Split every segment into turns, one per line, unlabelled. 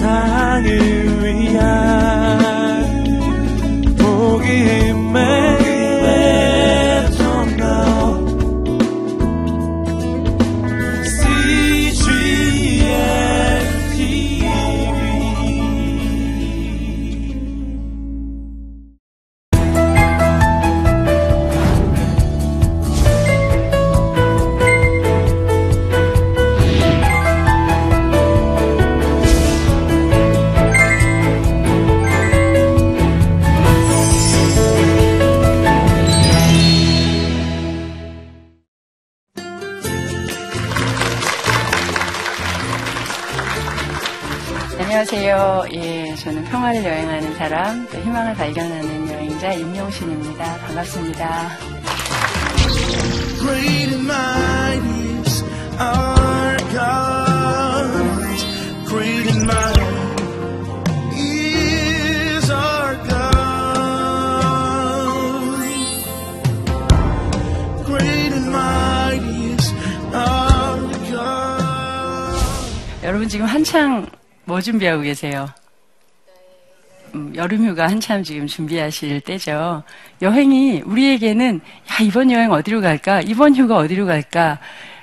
세상을
여러분 지금 한창 뭐 준비하고 계세요? 음, 여름휴가 한참 지금 준비하실 때죠. 여행이 우리에게는 야 이번 여행 어디로 갈까? 이번 휴가 어디로 갈까?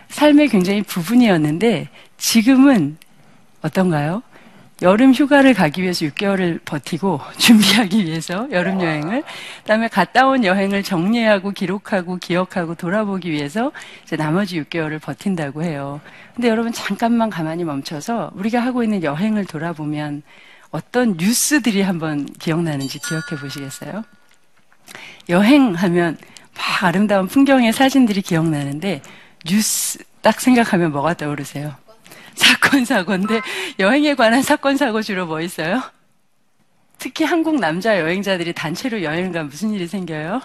삶의 굉장히 부분이었는데 지금은 어떤가요? 여름 휴가를 가기 위해서 6개월을 버티고 준비하기 위해서 여름 여행을 그다음에 갔다 온 여행을 정리하고 기록하고 기억하고 돌아보기 위해서 이제 나머지 6개월을 버틴다고 해요. 근데 여러분 잠깐만 가만히 멈춰서 우리가 하고 있는 여행을 돌아보면 어떤 뉴스들이 한번 기억나는지 기억해 보시겠어요? 여행하면 막 아름다운 풍경의 사진들이 기억나는데 뉴스 딱 생각하면 뭐가 떠오르세요? 사건 사고인데 여행에 관한 사건 사고 주로 뭐 있어요? 특히 한국 남자 여행자들이 단체로 여행 가 무슨 일이 생겨요?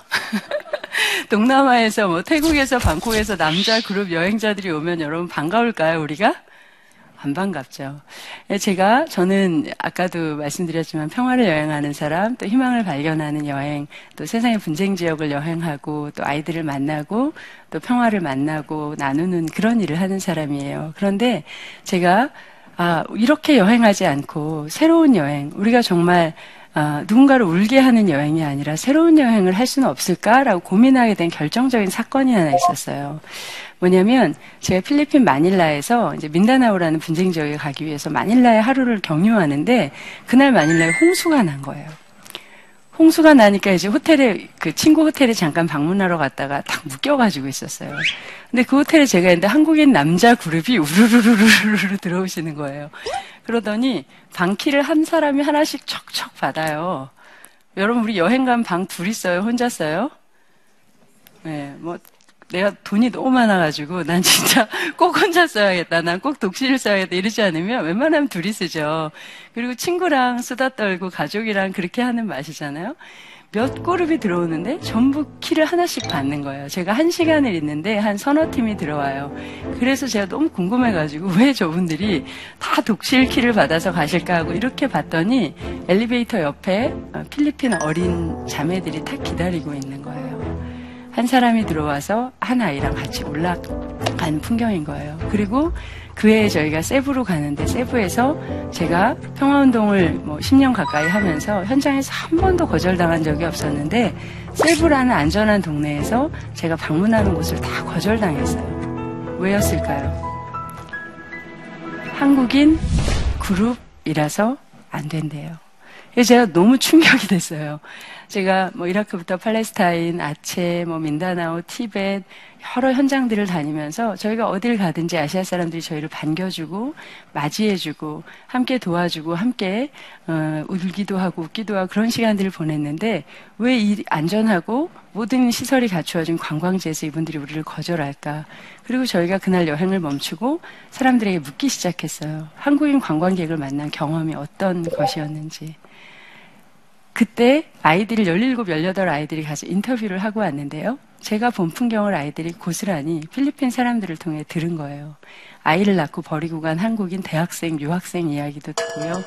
동남아에서 뭐 태국에서 방콕에서 남자 그룹 여행자들이 오면 여러분 반가울까요, 우리가? 안 반갑죠. 예, 제가 저는 아까도 말씀드렸지만 평화를 여행하는 사람, 또 희망을 발견하는 여행, 또 세상의 분쟁 지역을 여행하고 또 아이들을 만나고 또 평화를 만나고 나누는 그런 일을 하는 사람이에요. 그런데 제가 아, 이렇게 여행하지 않고 새로운 여행, 우리가 정말 아, 누군가를 울게 하는 여행이 아니라 새로운 여행을 할 수는 없을까라고 고민하게 된 결정적인 사건이 하나 있었어요. 뭐냐면 제가 필리핀 마닐라에서 이제 민다나오라는 분쟁 지역에 가기 위해서 마닐라에 하루를 경유하는데 그날 마닐라에 홍수가 난 거예요. 홍수가 나니까 이제 호텔에 그 친구 호텔에 잠깐 방문하러 갔다가 딱 묶여가지고 있었어요. 근데 그 호텔에 제가 있는데 한국인 남자 그룹이 우르르르르르 들어오시는 거예요. 그러더니 방키를 한 사람이 하나씩 척척 받아요. 여러분 우리 여행 간 방 둘 있어요? 혼자 써요? 네, 뭐 내가 돈이 너무 많아가지고 난 진짜 꼭 혼자 써야겠다. 난 꼭 독실을 써야겠다. 이러지 않으면 웬만하면 둘이 쓰죠. 그리고 친구랑 수다 떨고 가족이랑 그렇게 하는 맛이잖아요. 몇 그룹이 들어오는데 전부 키를 하나씩 받는 거예요. 제가 한 시간을 있는데 한 서너 팀이 들어와요. 그래서 제가 너무 궁금해가지고 왜 저분들이 다 독실 키를 받아서 가실까 하고 이렇게 봤더니 엘리베이터 옆에 필리핀 어린 자매들이 다 기다리고 있는 거예요. 한 사람이 들어와서 한 아이랑 같이 올라간 풍경인 거예요. 그리고 그 해에 저희가 세부로 가는데 세부에서 제가 평화운동을 뭐 10년 가까이 하면서 현장에서 한 번도 거절당한 적이 없었는데 세부라는 안전한 동네에서 제가 방문하는 곳을 다 거절당했어요. 왜였을까요? 한국인 그룹이라서 안 된대요. 제가 너무 충격이 됐어요. 제가 뭐 이라크부터 팔레스타인, 아체, 뭐 민다나오, 티벳 여러 현장들을 다니면서 저희가 어딜 가든지 아시아 사람들이 저희를 반겨주고 맞이해주고 함께 도와주고 함께 어, 울기도 하고 웃기도 하고 그런 시간들을 보냈는데 왜 이 안전하고 모든 시설이 갖추어진 관광지에서 이분들이 우리를 거절할까? 그리고 저희가 그날 여행을 멈추고 사람들에게 묻기 시작했어요. 한국인 관광객을 만난 경험이 어떤 것이었는지. 그때 아이들이 17, 18 아이들이 가서 인터뷰를 하고 왔는데요. 제가 본 풍경을 아이들이 고스란히 필리핀 사람들을 통해 들은 거예요. 아이를 낳고 버리고 간 한국인 대학생, 유학생 이야기도 듣고요.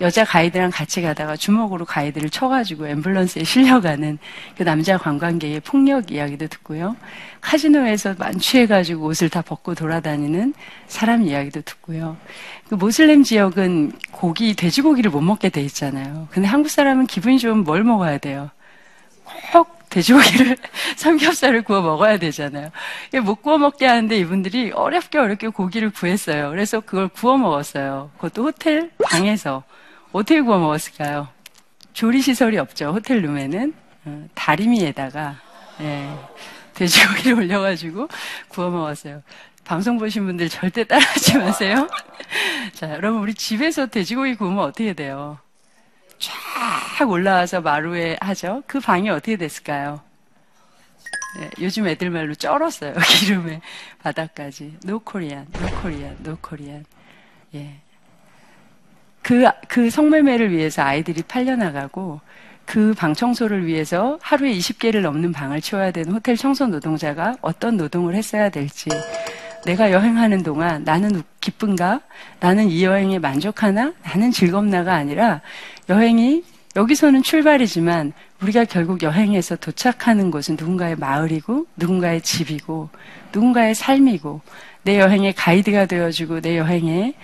여자 가이드랑 같이 가다가 주먹으로 가이드를 쳐가지고 앰뷸런스에 실려가는 그 남자 관광객의 폭력 이야기도 듣고요. 카지노에서 만취해가지고 옷을 다 벗고 돌아다니는 사람 이야기도 듣고요. 그 모슬렘 지역은 고기, 돼지고기를 못 먹게 돼 있잖아요. 근데 한국 사람은 기분이 좋으면 뭘 먹어야 돼요? 꼭 돼지고기를 삼겹살을 구워 먹어야 되잖아요. 못 구워 먹게 하는데 이분들이 어렵게 어렵게 고기를 구했어요. 그래서 그걸 구워 먹었어요. 그것도 호텔 방에서 어떻게 구워 먹었을까요? 조리 시설이 없죠. 호텔 룸에는 어, 다리미에다가 예, 돼지고기를 올려가지고 구워 먹었어요. 방송 보신 분들 절대 따라하지 마세요. 자, 여러분 우리 집에서 돼지고기 구우면 어떻게 돼요? 쫙 올라와서 마루에 하죠. 그 방이 어떻게 됐을까요? 네, 요즘 애들 말로 쩔었어요. 기름에 바닥까지. 노코리안, 노코리안, 노코리안. 예. 그, 그 성매매를 위해서 아이들이 팔려나가고 그 방 청소를 위해서 하루에 20개를 넘는 방을 치워야 되는 호텔 청소 노동자가 어떤 노동을 했어야 될지 내가 여행하는 동안 나는 기쁜가? 나는 이 여행에 만족하나? 나는 즐겁나가 아니라 여행이 여기서는 출발이지만 우리가 결국 여행에서 도착하는 곳은 누군가의 마을이고 누군가의 집이고 누군가의 삶이고 내 여행의 가이드가 되어주고 내 여행의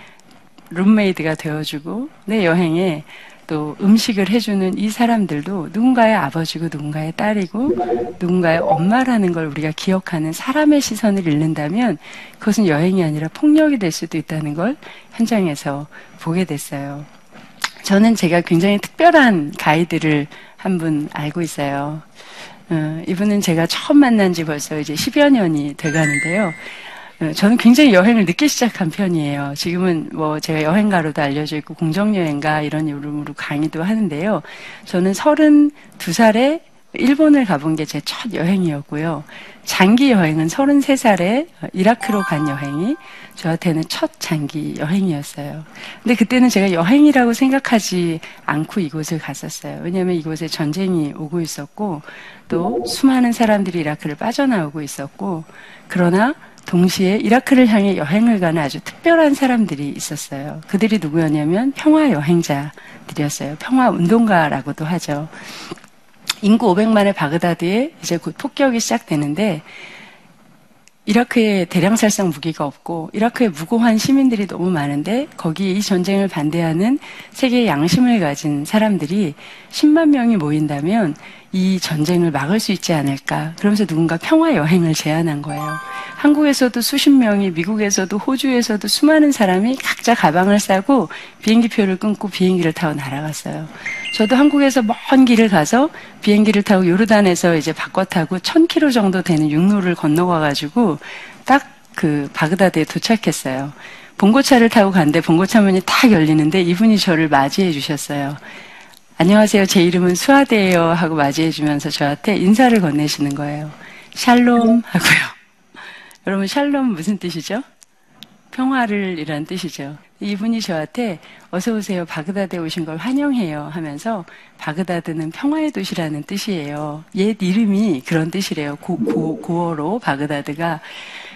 룸메이드가 되어주고 내 여행에 또 음식을 해주는 이 사람들도 누군가의 아버지고 누군가의 딸이고 누군가의 엄마라는 걸 우리가 기억하는 사람의 시선을 잃는다면 그것은 여행이 아니라 폭력이 될 수도 있다는 걸 현장에서 보게 됐어요. 저는 제가 굉장히 특별한 가이드를 한 분 알고 있어요. 어, 이분은 제가 처음 만난 지 벌써 이제 10여 년이 돼가는데요. 어, 저는 굉장히 여행을 늦게 시작한 편이에요. 지금은 뭐 제가 여행가로도 알려져 있고 공정여행가 이런 이름으로 강의도 하는데요. 저는 32살에 일본을 가본 게 제 첫 여행이었고요. 장기 여행은 33살에 이라크로 간 여행이 저한테는 첫 장기 여행이었어요. 근데 그때는 제가 여행이라고 생각하지 않고 이곳을 갔었어요. 왜냐하면 이곳에 전쟁이 오고 있었고 또 수많은 사람들이 이라크를 빠져나오고 있었고 그러나 동시에 이라크를 향해 여행을 가는 아주 특별한 사람들이 있었어요. 그들이 누구였냐면 평화 여행자들이었어요. 평화 운동가라고도 하죠. 인구 500만의 바그다드에 이제 곧 폭격이 시작되는데 이라크에 대량 살상 무기가 없고 이라크에 무고한 시민들이 너무 많은데 거기에 이 전쟁을 반대하는 세계의 양심을 가진 사람들이 10만 명이 모인다면 이 전쟁을 막을 수 있지 않을까. 그러면서 누군가 평화 여행을 제안한 거예요. 한국에서도 수십 명이, 미국에서도 호주에서도 수많은 사람이 각자 가방을 싸고 비행기표를 끊고 비행기를 타고 날아갔어요. 저도 한국에서 먼 길을 가서 비행기를 타고 요르단에서 이제 바꿔 타고 1000km 정도 되는 육로를 건너가 가지고 딱 그 바그다드에 도착했어요. 봉고차를 타고 갔는데 봉고차 문이 딱 열리는데 이분이 저를 맞이해 주셨어요. 안녕하세요. 제 이름은 수아대예요. 하고 맞이해 주면서 저한테 인사를 건네시는 거예요. 샬롬 하고요. 여러분 샬롬 무슨 뜻이죠? 평화를 이란 뜻이죠. 이분이 저한테 어서 오세요. 바그다드에 오신 걸 환영해요 하면서 바그다드는 평화의 도시라는 뜻이에요. 옛 이름이 그런 뜻이래요. 고, 고, 고어로 바그다드가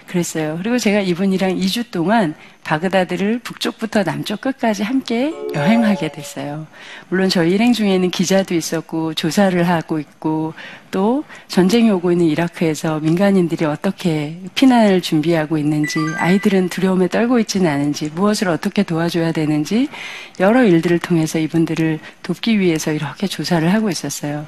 그랬어요. 그리고 제가 이분이랑 2주 동안 바그다드를 북쪽부터 남쪽 끝까지 함께 여행하게 됐어요. 물론 저희 일행 중에는 기자도 있었고 조사를 하고 있고 또 전쟁이 오고 있는 이라크에서 민간인들이 어떻게 피난을 준비하고 있는지 아이들은 두려움에 떨고 있지는 않은지 무엇을 어떻게 도와줘야 되는지 여러 일들을 통해서 이분들을 돕기 위해서 이렇게 조사를 하고 있었어요.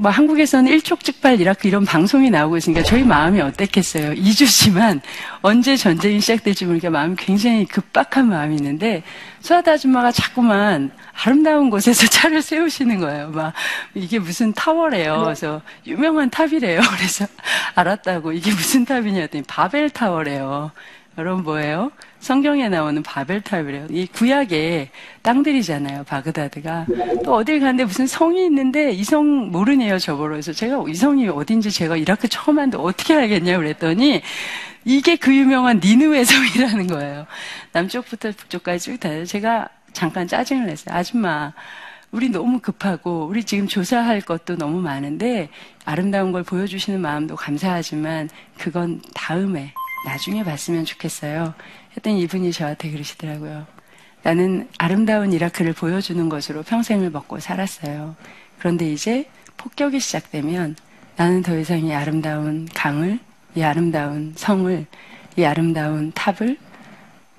뭐 한국에서는 일촉즉발 이라크 이런 방송이 나오고 있으니까 저희 마음이 어땠겠어요. 2주지만 언제 전쟁이 시작될지 모르니까 마음이 굉장히 급박한 마음이 있는데 수아드 아줌마가 자꾸만 아름다운 곳에서 차를 세우시는 거예요. 막 이게 무슨 타워래요. 그래서 유명한 탑이래요. 그래서 알았다고 이게 무슨 탑이냐 했더니 바벨 타워래요. 여러분 뭐예요? 성경에 나오는 바벨탑이래요. 이 구약의 땅들이잖아요. 바그다드가. 또 어딜 가는데 무슨 성이 있는데 이 성 모르네요. 저보러. 그래서 제가 이 성이 어딘지 제가 이렇게 처음 하는데 어떻게 알겠냐 그랬더니 이게 그 유명한 니누의 성이라는 거예요. 남쪽부터 북쪽까지 쭉 다녀요. 제가 잠깐 짜증을 냈어요. 아줌마. 우리 너무 급하고 우리 지금 조사할 것도 너무 많은데 아름다운 걸 보여주시는 마음도 감사하지만 그건 다음에 나중에 봤으면 좋겠어요. 했더니 이분이 저한테 그러시더라고요. 나는 아름다운 이라크를 보여주는 것으로 평생을 먹고 살았어요. 그런데 이제 폭격이 시작되면 나는 더 이상 이 아름다운 강을, 이 아름다운 성을, 이 아름다운 탑을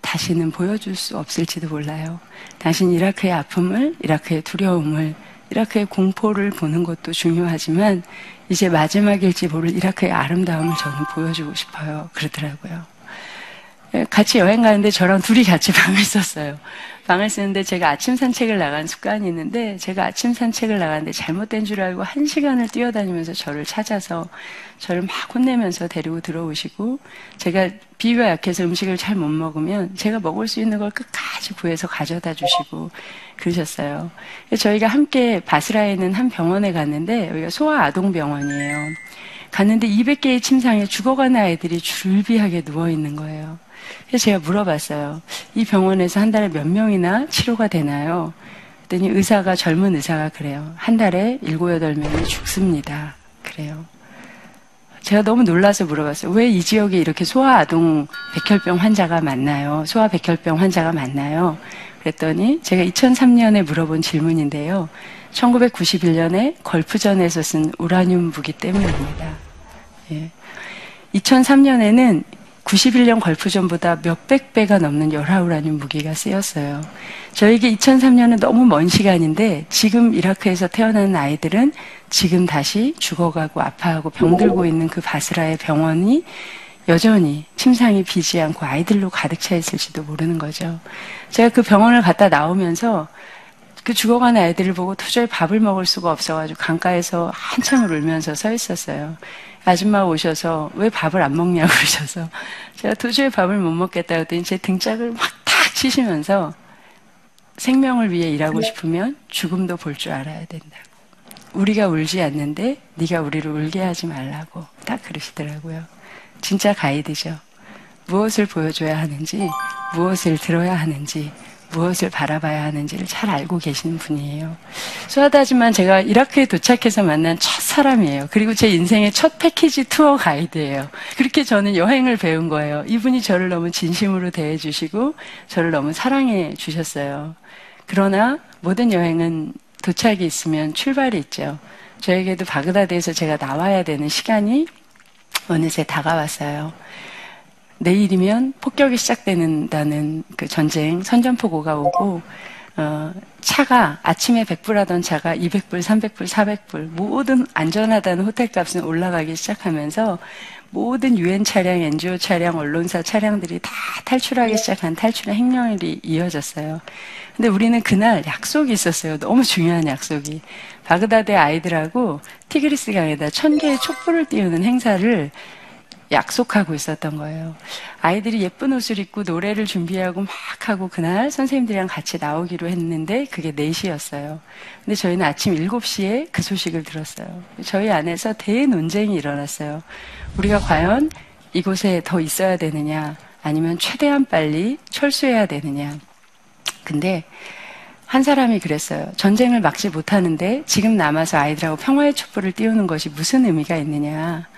다시는 보여줄 수 없을지도 몰라요. 당신 이라크의 아픔을, 이라크의 두려움을, 이라크의 공포를 보는 것도 중요하지만 이제 마지막일지 모를 이라크의 아름다움을 저는 보여주고 싶어요. 그러더라고요. 예, 같이 여행 가는데 저랑 둘이 같이 방을 썼어요. 방을 쓰는데 제가 아침 산책을 나간 습관이 있는데 제가 아침 산책을 나갔는데 잘못된 줄 알고 한 시간을 뛰어다니면서 저를 찾아서 저를 막 혼내면서 데리고 들어오시고 제가 비위가 약해서 음식을 잘 못 먹으면 제가 먹을 수 있는 걸 끝까지 구해서 가져다 주시고 그러셨어요. 저희가 함께 바스라에 있는 한 병원에 갔는데 여기가 소아 아동 병원이에요. 갔는데 200개의 침상에 죽어가는 아이들이 줄비하게 누워 있는 거예요. 그래서 제가 물어봤어요. 이 병원에서 한 달에 몇 명이나 치료가 되나요? 그랬더니 의사가 젊은 의사가 그래요. 한 달에 7, 8명이 죽습니다. 그래요. 제가 너무 놀라서 물어봤어요. 왜 이 지역에 이렇게 소아 아동 백혈병 환자가 많나요? 소아 백혈병 환자가 많나요? 그랬더니 제가 2003년에 물어본 질문인데요. 1991년에 걸프전에서 쓴 우라늄 무기 때문입니다. 예. 2003년에는 91년 걸프전보다 몇백 배가 넘는 열하우라늄 무기가 쓰였어요. 저에게 2003년은 너무 먼 시간인데 지금 이라크에서 태어난 아이들은 지금 다시 죽어가고 아파하고 병들고 있는 그 바스라의 병원이 여전히 침상이 비지 않고 아이들로 가득 차 있을지도 모르는 거죠. 제가 그 병원을 갔다 나오면서 그 죽어가는 아이들을 보고 도저히 밥을 먹을 수가 없어가지고 강가에서 한참을 울면서 서 있었어요. 아줌마 오셔서 왜 밥을 안 먹냐고 그러셔서 제가 도저히 밥을 못 먹겠다 그랬더니 제 등짝을 막 탁 치시면서 생명을 위해 일하고 싶으면 죽음도 볼 줄 알아야 된다고. 우리가 울지 않는데 네가 우리를 울게 하지 말라고 딱 그러시더라고요. 진짜 가이드죠. 무엇을 보여줘야 하는지, 무엇을 들어야 하는지, 무엇을 바라봐야 하는지를 잘 알고 계시는 분이에요. 수하다지만 제가 이라크에 도착해서 만난 첫 사람이에요. 그리고 제 인생의 첫 패키지 투어 가이드예요. 그렇게 저는 여행을 배운 거예요. 이분이 저를 너무 진심으로 대해주시고 저를 너무 사랑해 주셨어요. 그러나 모든 여행은 도착이 있으면 출발이 있죠. 저에게도 바그다드에서 제가 나와야 되는 시간이 어느새 다가왔어요. 내일이면 폭격이 시작되는다는 그 전쟁 선전포고가 오고 어, 차가 아침에 100불 하던 차가 200불, 300불, 400불 모든 안전하다는 호텔 값은 올라가기 시작하면서 모든 유엔 차량, NGO 차량, 언론사 차량들이 다 탈출하기 시작한 탈출의 행렬이 이어졌어요. 근데 우리는 그날 약속이 있었어요. 너무 중요한 약속이. 바그다드 아이들하고 티그리스 강에다 천 개의 촛불을 띄우는 행사를 약속하고 있었던 거예요. 아이들이 예쁜 옷을 입고 노래를 준비하고 막 하고 그날 선생님들이랑 같이 나오기로 했는데 그게 4시였어요. 근데 저희는 아침 7시에 그 소식을 들었어요. 저희 안에서 대논쟁이 일어났어요. 우리가 과연 이곳에 더 있어야 되느냐 아니면 최대한 빨리 철수해야 되느냐. 근데 한 사람이 그랬어요. 전쟁을 막지 못하는데 지금 남아서 아이들하고 평화의 촛불을 띄우는 것이 무슨 의미가 있느냐.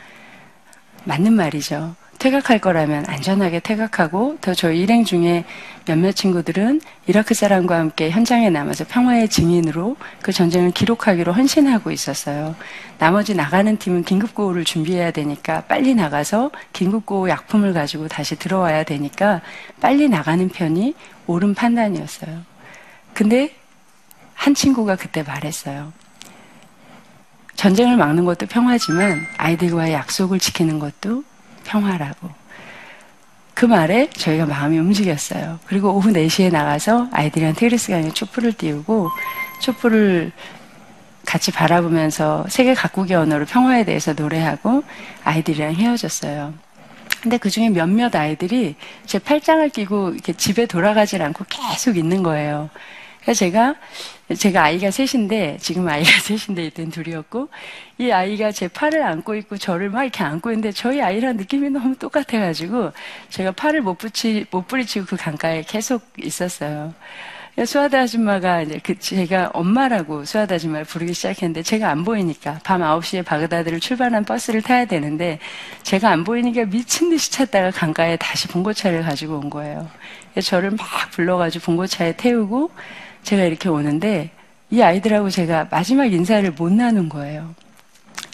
맞는 말이죠. 퇴각할 거라면 안전하게 퇴각하고 더 저희 일행 중에 몇몇 친구들은 이라크 사람과 함께 현장에 남아서 평화의 증인으로 그 전쟁을 기록하기로 헌신하고 있었어요. 나머지 나가는 팀은 긴급구호를 준비해야 되니까 빨리 나가서 긴급구호 약품을 가지고 다시 들어와야 되니까 빨리 나가는 편이 옳은 판단이었어요. 근데 한 친구가 그때 말했어요. 전쟁을 막는 것도 평화지만 아이들과의 약속을 지키는 것도 평화라고. 그 말에 저희가 마음이 움직였어요. 그리고 오후 4시에 나가서 아이들이랑 테리스강에 촛불을 띄우고 촛불을 같이 바라보면서 세계 각국의 언어로 평화에 대해서 노래하고 아이들이랑 헤어졌어요. 근데 그 중에 몇몇 아이들이 제 팔짱을 끼고 이렇게 집에 돌아가질 않고 계속 있는 거예요. 그래서 제가 제가 아이가 셋인데 지금 아이가 셋인데 이땐 둘이었고 이 아이가 제 팔을 안고 있고 저를 막 이렇게 안고 있는데 저희 아이랑 느낌이 너무 똑같아가지고 제가 팔을 못 붙이 못 부리치고 그 강가에 계속 있었어요. 수아다 아줌마가 이제 그 제가 엄마라고 수아다 아줌마를 부르기 시작했는데 제가 안 보이니까 밤 9시에 바그다드를 출발한 버스를 타야 되는데 제가 안 보이니까 미친 듯이 찾다가 강가에 다시 봉고차를 가지고 온 거예요. 저를 막 불러가지고 봉고차에 태우고 제가 이렇게 오는데 이 아이들하고 제가 마지막 인사를 못 나눈 거예요.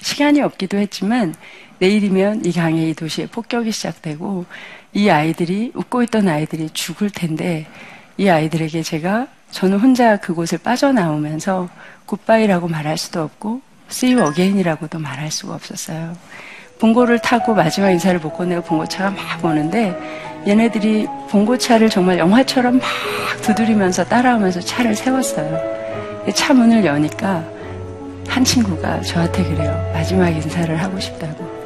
시간이 없기도 했지만 내일이면 이 강의 이 도시에 폭격이 시작되고 이 아이들이 웃고 있던 아이들이 죽을 텐데 이 아이들에게 제가 저는 혼자 그곳을 빠져나오면서 굿바이라고 말할 수도 없고 see you again이라고도 말할 수가 없었어요. 봉고를 타고 마지막 인사를 못 건네고 봉고차가 막 오는데 얘네들이 봉고차를 정말 영화처럼 막 두드리면서 따라오면서 차를 세웠어요. 차 문을 여니까 한 친구가 저한테 그래요. 마지막 인사를 하고 싶다고.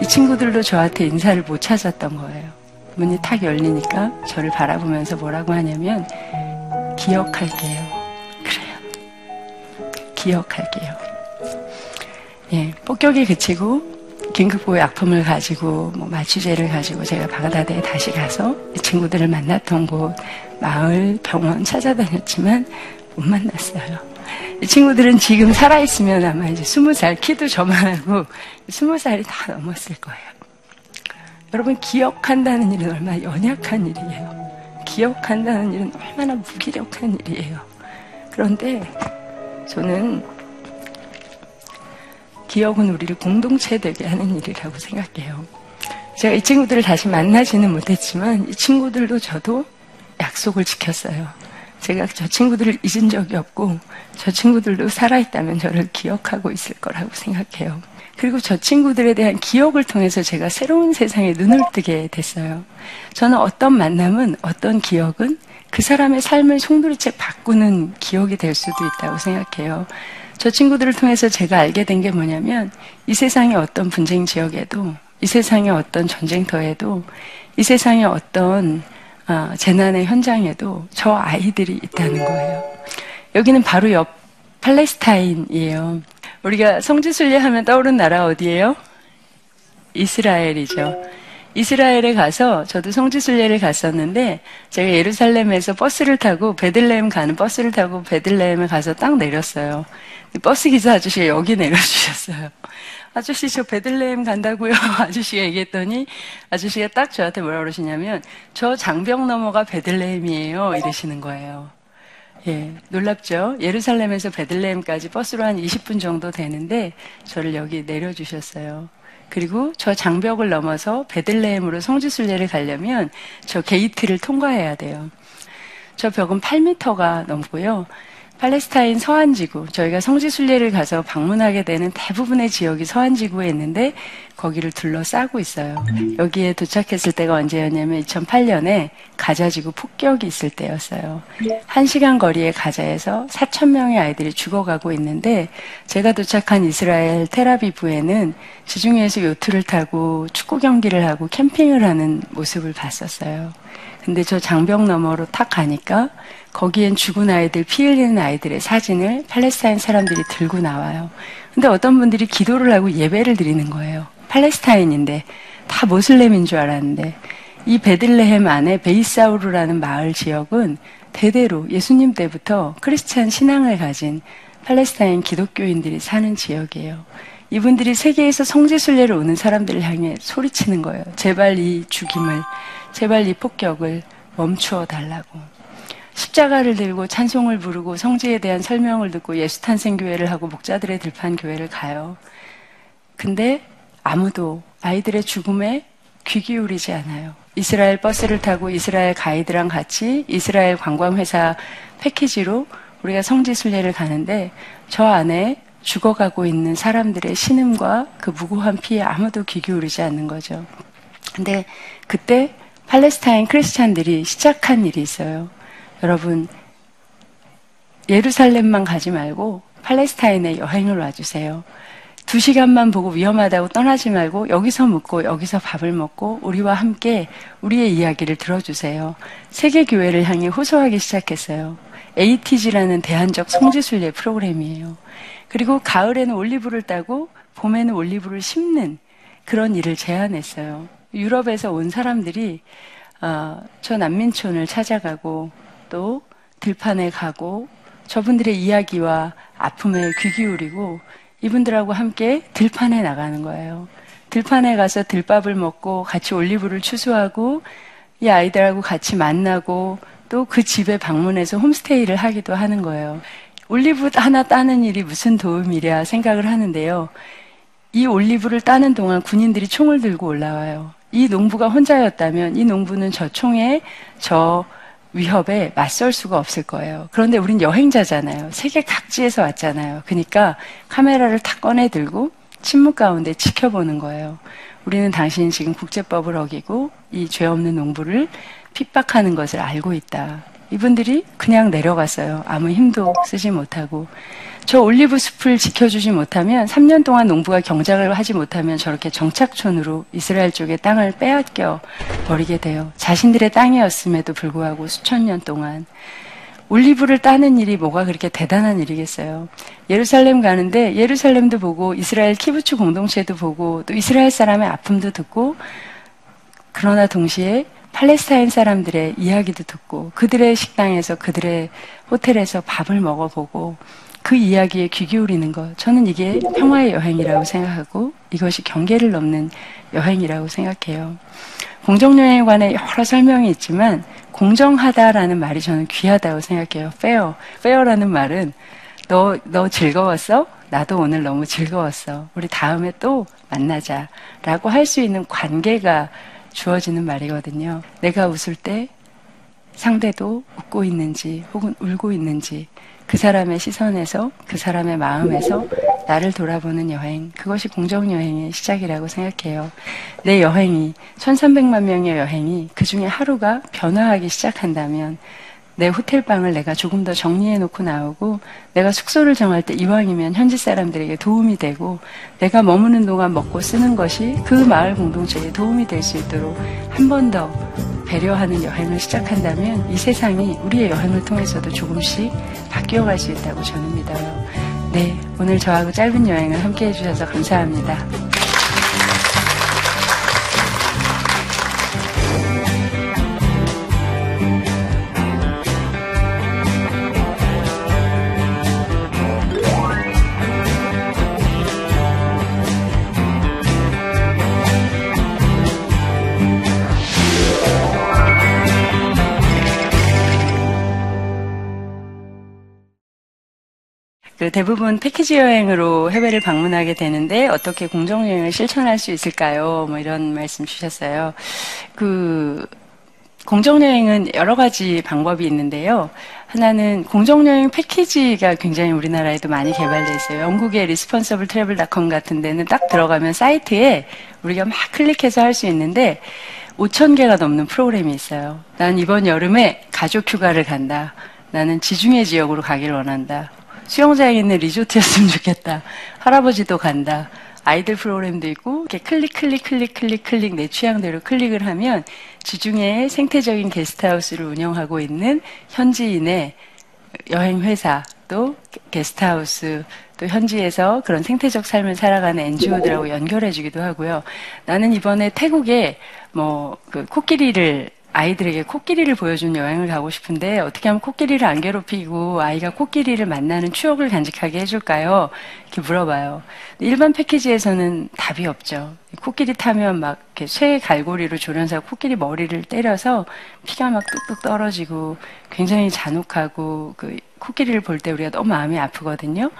이 친구들도 저한테 인사를 못 찾았던 거예요. 문이 탁 열리니까 저를 바라보면서 뭐라고 하냐면 기억할게요. 그래요. 기억할게요. 예, 폭격이 그치고 긴급보호 약품을 가지고 뭐 마취제를 가지고 제가 바가다드에 다시 가서 친구들을 만났던 곳 마을 병원 찾아다녔지만 못 만났어요. 이 친구들은 지금 살아있으면 아마 이제 스무 살 키도 저만하고 스무 살이 다 넘었을 거예요. 여러분 기억한다는 일은 얼마나 연약한 일이에요. 기억한다는 일은 얼마나 무기력한 일이에요. 그런데 저는 기억은 우리를 공동체 되게 하는 일이라고 생각해요. 제가 이 친구들을 다시 만나지는 못했지만 이 친구들도 저도 약속을 지켰어요. 제가 저 친구들을 잊은 적이 없고 저 친구들도 살아있다면 저를 기억하고 있을 거라고 생각해요. 그리고 저 친구들에 대한 기억을 통해서 제가 새로운 세상에 눈을 뜨게 됐어요. 저는 어떤 만남은 어떤 기억은 그 사람의 삶을 송두리째 바꾸는 기억이 될 수도 있다고 생각해요. 저 친구들을 통해서 제가 알게 된 게 뭐냐면 이 세상의 어떤 분쟁 지역에도 이 세상의 어떤 전쟁터에도 이 세상의 어떤 어, 재난의 현장에도 저 아이들이 있다는 거예요. 여기는 바로 옆 팔레스타인이에요. 우리가 성지순례 하면 떠오르는 나라 어디예요? 이스라엘이죠. 이스라엘에 가서 저도 성지순례를 갔었는데 제가 예루살렘에서 버스를 타고 베들레헴 가는 버스를 타고 베들레헴에 가서 딱 내렸어요. 버스 기사 아저씨가 여기 내려주셨어요. 아저씨 저 베들레헴 간다고요. 아저씨가 얘기했더니 아저씨가 딱 저한테 뭐라 그러시냐면 저 장벽 너머가 베들레헴이에요. 이러시는 거예요. 예, 놀랍죠? 예루살렘에서 베들레헴까지 버스로 한 20분 정도 되는데 저를 여기 내려주셨어요. 그리고 저 장벽을 넘어서 베들레헴으로 성지순례를 가려면 저 게이트를 통과해야 돼요. 저 벽은 8미터가 넘고요. 팔레스타인 서안지구, 저희가 성지순례를 가서 방문하게 되는 대부분의 지역이 서안지구에 있는데 거기를 둘러싸고 있어요. 여기에 도착했을 때가 언제였냐면 2008년에 가자지구 폭격이 있을 때였어요. 한 시간 거리의 가자에서 4천 명의 아이들이 죽어가고 있는데 제가 도착한 이스라엘 테라비브에는 지중해에서 요트를 타고 축구 경기를 하고 캠핑을 하는 모습을 봤었어요. 근데 저 장벽 너머로 탁 가니까 거기엔 죽은 아이들, 피 흘리는 아이들의 사진을 팔레스타인 사람들이 들고 나와요. 근데 어떤 분들이 기도를 하고 예배를 드리는 거예요. 팔레스타인인데 다 모슬렘인 줄 알았는데 이 베들레헴 안에 베이사우르라는 마을 지역은 대대로 예수님 때부터 크리스찬 신앙을 가진 팔레스타인 기독교인들이 사는 지역이에요. 이분들이 세계에서 성지순례를 오는 사람들을 향해 소리치는 거예요. 제발 이 죽임을 제발 이 폭격을 멈추어 달라고. 십자가를 들고 찬송을 부르고 성지에 대한 설명을 듣고 예수 탄생 교회를 하고 목자들의 들판 교회를 가요. 근데 아무도 아이들의 죽음에 귀 기울이지 않아요. 이스라엘 버스를 타고 이스라엘 가이드랑 같이 이스라엘 관광회사 패키지로 우리가 성지 순례를 가는데 저 안에 죽어가고 있는 사람들의 신음과 그 무고한 피에 아무도 귀 기울이지 않는 거죠. 근데 그때 팔레스타인 크리스찬들이 시작한 일이 있어요. 여러분, 예루살렘만 가지 말고 팔레스타인에 여행을 와주세요. 두 시간만 보고 위험하다고 떠나지 말고 여기서 묵고 여기서 밥을 먹고 우리와 함께 우리의 이야기를 들어주세요. 세계교회를 향해 호소하기 시작했어요. ATG라는 대한적 성지순례 프로그램이에요. 그리고 가을에는 올리브를 따고 봄에는 올리브를 심는 그런 일을 제안했어요. 유럽에서 온 사람들이 어, 저 난민촌을 찾아가고 또 들판에 가고 저분들의 이야기와 아픔에 귀 기울이고 이분들하고 함께 들판에 나가는 거예요. 들판에 가서 들밥을 먹고 같이 올리브를 추수하고 이 아이들하고 같이 만나고 또 그 집에 방문해서 홈스테이를 하기도 하는 거예요. 올리브 하나 따는 일이 무슨 도움이랴 생각을 하는데요. 이 올리브를 따는 동안 군인들이 총을 들고 올라와요. 이 농부가 혼자였다면 이 농부는 저 총에 저 위협에 맞설 수가 없을 거예요. 그런데 우린 여행자잖아요. 세계 각지에서 왔잖아요. 그러니까 카메라를 탁 꺼내 들고 침묵 가운데 지켜보는 거예요. 우리는 당신이 지금 국제법을 어기고 이 죄 없는 농부를 핍박하는 것을 알고 있다. 이분들이 그냥 내려갔어요. 아무 힘도 쓰지 못하고. 저 올리브 숲을 지켜주지 못하면 3년 동안 농부가 경작을 하지 못하면 저렇게 정착촌으로 이스라엘 쪽의 땅을 빼앗겨 버리게 돼요. 자신들의 땅이었음에도 불구하고 수천 년 동안 올리브를 따는 일이 뭐가 그렇게 대단한 일이겠어요. 예루살렘 가는데 예루살렘도 보고 이스라엘 키부츠 공동체도 보고 또 이스라엘 사람의 아픔도 듣고 그러나 동시에 팔레스타인 사람들의 이야기도 듣고 그들의 식당에서 그들의 호텔에서 밥을 먹어보고 그 이야기에 귀 기울이는 것. 저는 이게 평화의 여행이라고 생각하고 이것이 경계를 넘는 여행이라고 생각해요. 공정여행에 관해 여러 설명이 있지만 공정하다라는 말이 저는 귀하다고 생각해요. fair. fair라는 말은 너, 너 즐거웠어? 나도 오늘 너무 즐거웠어. 우리 다음에 또 만나자. 라고 할 수 있는 관계가 주어지는 말이거든요. 내가 웃을 때 상대도 웃고 있는지 혹은 울고 있는지 그 사람의 시선에서 그 사람의 마음에서 나를 돌아보는 여행 그것이 공정 여행의 시작이라고 생각해요. 내 여행이 1300만 명의 여행이 그 중에 하루가 변화하기 시작한다면 내 호텔방을 내가 조금 더 정리해 놓고 나오고 내가 숙소를 정할 때 이왕이면 현지 사람들에게 도움이 되고 내가 머무는 동안 먹고 쓰는 것이 그 마을 공동체에 도움이 될 수 있도록 한 번 더 배려하는 여행을 시작한다면 이 세상이 우리의 여행을 통해서도 조금씩 바뀌어갈 수 있다고 저는 믿어요. 네, 오늘 저하고 짧은 여행을 함께 해주셔서 감사합니다. 그 대부분 패키지 여행으로 해외를 방문하게 되는데 어떻게 공정 여행을 실천할 수 있을까요? 뭐 이런 말씀 주셨어요. 그 공정 여행은 여러 가지 방법이 있는데요. 하나는 공정 여행 패키지가 굉장히 우리나라에도 많이 개발돼 있어요. 영국의 Responsible Travel닷컴 같은 데는 딱 들어가면 사이트에 우리가 막 클릭해서 할 수 있는데 5천 개가 넘는 프로그램이 있어요. 난 이번 여름에 가족 휴가를 간다. 나는 지중해 지역으로 가기를 원한다. 수영장 있는 리조트였으면 좋겠다. 할아버지도 간다. 아이들 프로그램도 있고 이렇게 클릭 클릭 클릭 클릭 클릭 내 취향대로 클릭을 하면 지중해 생태적인 게스트하우스를 운영하고 있는 현지인의 여행 회사 또 게스트하우스 또 현지에서 그런 생태적 삶을 살아가는 NGO들하고 연결해 주기도 하고요. 나는 이번에 태국에 뭐 그 코끼리를 아이들에게 코끼리를 보여준 여행을 가고 싶은데 어떻게 하면 코끼리를 안 괴롭히고 아이가 코끼리를 만나는 추억을 간직하게 해줄까요? 이렇게 물어봐요. 일반 패키지에서는 답이 없죠. 코끼리 타면 막 이렇게 쇠 갈고리로 조련사 코끼리 머리를 때려서 피가 막 뚝뚝 떨어지고 굉장히 잔혹하고 그 코끼리를 볼 때 우리가 너무 마음이 아프거든요.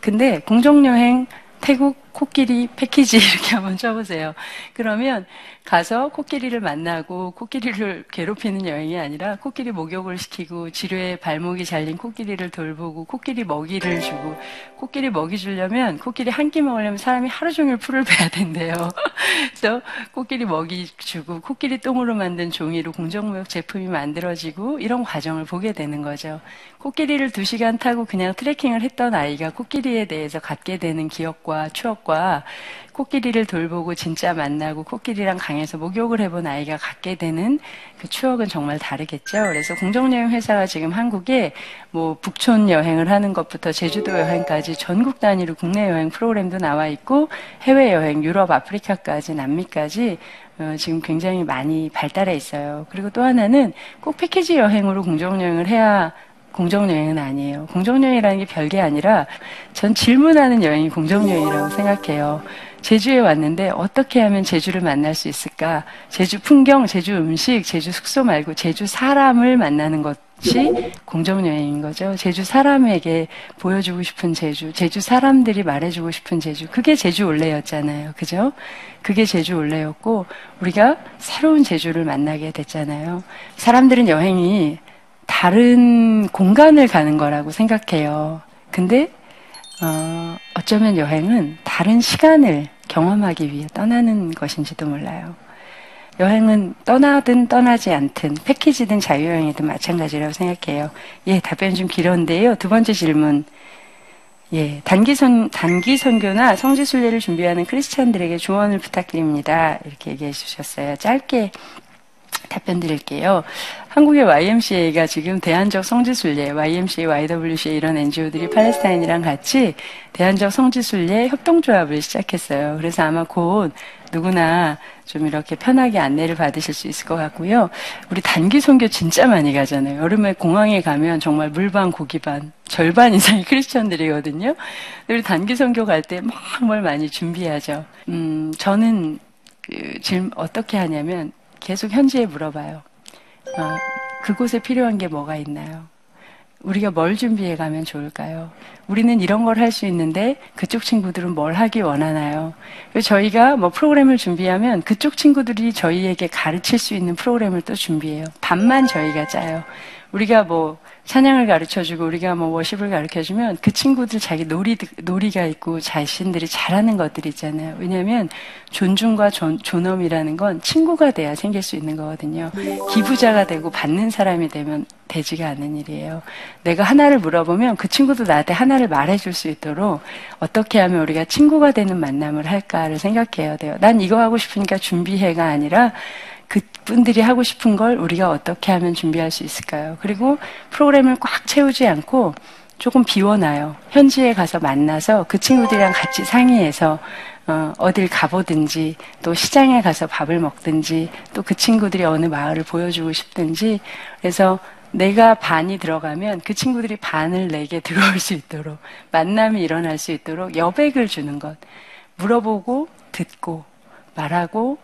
근데 공정여행 태국 코끼리 패키지 이렇게 한번 쳐보세요. 그러면 가서 코끼리를 만나고 코끼리를 괴롭히는 여행이 아니라 코끼리 목욕을 시키고 지뢰에 발목이 잘린 코끼리를 돌보고 코끼리 먹이를 주고 코끼리 먹이 주려면 코끼리 한 끼 먹으려면 사람이 하루 종일 풀을 베야 된대요. 그래서 코끼리 먹이 주고 코끼리 똥으로 만든 종이로 공정무역 제품이 만들어지고 이런 과정을 보게 되는 거죠. 코끼리를 두 시간 타고 그냥 트레킹을 했던 아이가 코끼리에 대해서 갖게 되는 기억과 추억 과 코끼리를 돌보고 진짜 만나고 코끼리랑 강에서 목욕을 해본 아이가 갖게 되는 그 추억은 정말 다르겠죠. 그래서 공정여행 회사가 지금 한국에 뭐 북촌 여행을 하는 것부터 제주도 여행까지 전국 단위로 국내 여행 프로그램도 나와 있고 해외 여행 유럽, 아프리카까지 남미까지 어, 지금 굉장히 많이 발달해 있어요. 그리고 또 하나는 꼭 패키지 여행으로 공정여행을 해야 공정여행은 아니에요. 공정여행이라는 게 별게 아니라 전 질문하는 여행이 공정여행이라고 생각해요. 제주에 왔는데 어떻게 하면 제주를 만날 수 있을까? 제주 풍경, 제주 음식, 제주 숙소 말고 제주 사람을 만나는 것이 공정여행인 거죠. 제주 사람에게 보여주고 싶은 제주, 제주 사람들이 말해주고 싶은 제주. 그게 제주 올레였잖아요. 그죠? 그게 제주 올레였고, 우리가 새로운 제주를 만나게 됐잖아요. 사람들은 여행이 다른 공간을 가는 거라고 생각해요. 근데 어, 어쩌면 여행은 다른 시간을 경험하기 위해 떠나는 것인지도 몰라요. 여행은 떠나든 떠나지 않든 패키지든 자유여행이든 마찬가지라고 생각해요. 예, 답변 좀 길었는데요. 두 번째 질문. 예, 단기 선, 단기 선교나 성지 순례를 준비하는 크리스찬들에게 조언을 부탁드립니다. 이렇게 얘기해 주셨어요. 짧게 답변 드릴게요. 한국의 YMCA가 지금 대한적 성지순례, YMCA, YWCA 이런 NGO들이 팔레스타인이랑 같이 대한적 성지순례 협동조합을 시작했어요. 그래서 아마 곧 누구나 좀 이렇게 편하게 안내를 받으실 수 있을 것 같고요. 우리 단기 선교 진짜 많이 가잖아요. 여름에 공항에 가면 정말 물반 고기반 절반 이상이 크리스천들이거든요. 우리 단기 선교 갈 때 막 뭘 많이 준비하죠. 음, 저는 그, 지금 어떻게 하냐면 계속 현지에 물어봐요. 어, 그곳에 필요한 게 뭐가 있나요? 우리가 뭘 준비해 가면 좋을까요? 우리는 이런 걸 할 수 있는데 그쪽 친구들은 뭘 하기 원하나요? 저희가 뭐 프로그램을 준비하면 그쪽 친구들이 저희에게 가르칠 수 있는 프로그램을 또 준비해요. 반만 저희가 짜요. 우리가 뭐 찬양을 가르쳐주고 우리가 뭐 worship을 가르쳐주면 그 친구들 자기 놀이 놀이가 있고 자신들이 잘하는 것들이 있잖아요. 왜냐하면 존중과 존, 존엄이라는 건 친구가 돼야 생길 수 있는 거거든요. 기부자가 되고 받는 사람이 되면 되지가 않는 일이에요. 내가 하나를 물어보면 그 친구도 나한테 하나를 말해줄 수 있도록 어떻게 하면 우리가 친구가 되는 만남을 할까를 생각해야 돼요. 난 이거 하고 싶으니까 준비해가 아니라 그 분들이 하고 싶은 걸 우리가 어떻게 하면 준비할 수 있을까요? 그리고 프로그램을 꽉 채우지 않고 조금 비워놔요. 현지에 가서 만나서 그 친구들이랑 같이 상의해서 어, 어딜 가보든지 또 시장에 가서 밥을 먹든지 또 그 친구들이 어느 마을을 보여주고 싶든지 그래서 내가 반이 들어가면 그 친구들이 반을 내게 들어올 수 있도록 만남이 일어날 수 있도록 여백을 주는 것 물어보고 듣고 말하고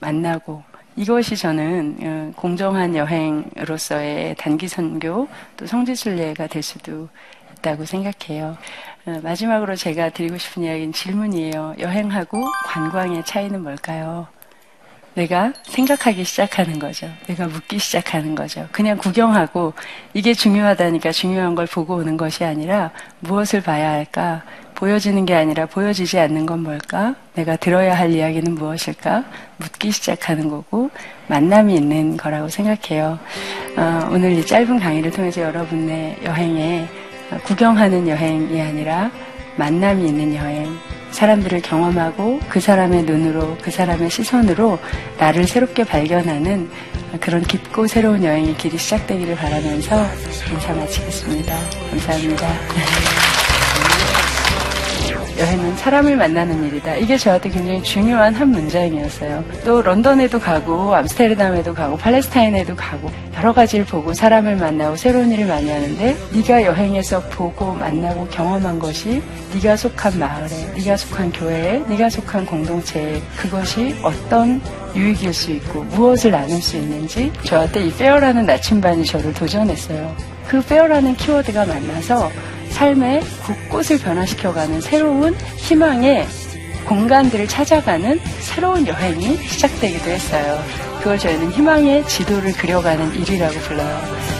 만나고 이것이 저는 어, 공정한 여행으로서의 단기 선교 또 성지 순례가 될 수도 있다고 생각해요. 어, 마지막으로 제가 드리고 싶은 이야기는 질문이에요. 여행하고 관광의 차이는 뭘까요? 내가 생각하기 시작하는 거죠. 내가 묻기 시작하는 거죠. 그냥 구경하고 이게 중요하다니까 중요한 걸 보고 오는 것이 아니라 무엇을 봐야 할까? 보여지는 게 아니라 보여지지 않는 건 뭘까? 내가 들어야 할 이야기는 무엇일까? 묻기 시작하는 거고 만남이 있는 거라고 생각해요. 어, 오늘 이 짧은 강의를 통해서 여러분의 여행에 구경하는 여행이 아니라 만남이 있는 여행, 사람들을 경험하고 그 사람의 눈으로, 그 사람의 시선으로 나를 새롭게 발견하는 그런 깊고 새로운 여행의 길이 시작되기를 바라면서 인사 마치겠습니다. 감사합니다. 여행은 사람을 만나는 일이다. 이게 저한테 굉장히 중요한 한 문장이었어요. 또 런던에도 가고 암스테르담에도 가고 팔레스타인에도 가고 여러 가지를 보고 사람을 만나고 새로운 일을 많이 하는데 네가 여행에서 보고 만나고 경험한 것이 네가 속한 마을에, 네가 속한 교회에, 네가 속한 공동체에 그것이 어떤 유익일 수 있고 무엇을 나눌 수 있는지 저한테 이 페어라는 나침반이 저를 도전했어요. 그 페어라는 키워드가 만나서 삶의 곳곳을 변화시켜가는 새로운 희망의 공간들을 찾아가는 새로운 여행이 시작되기도 했어요. 그걸 저희는 희망의 지도를 그려가는 일이라고 불러요.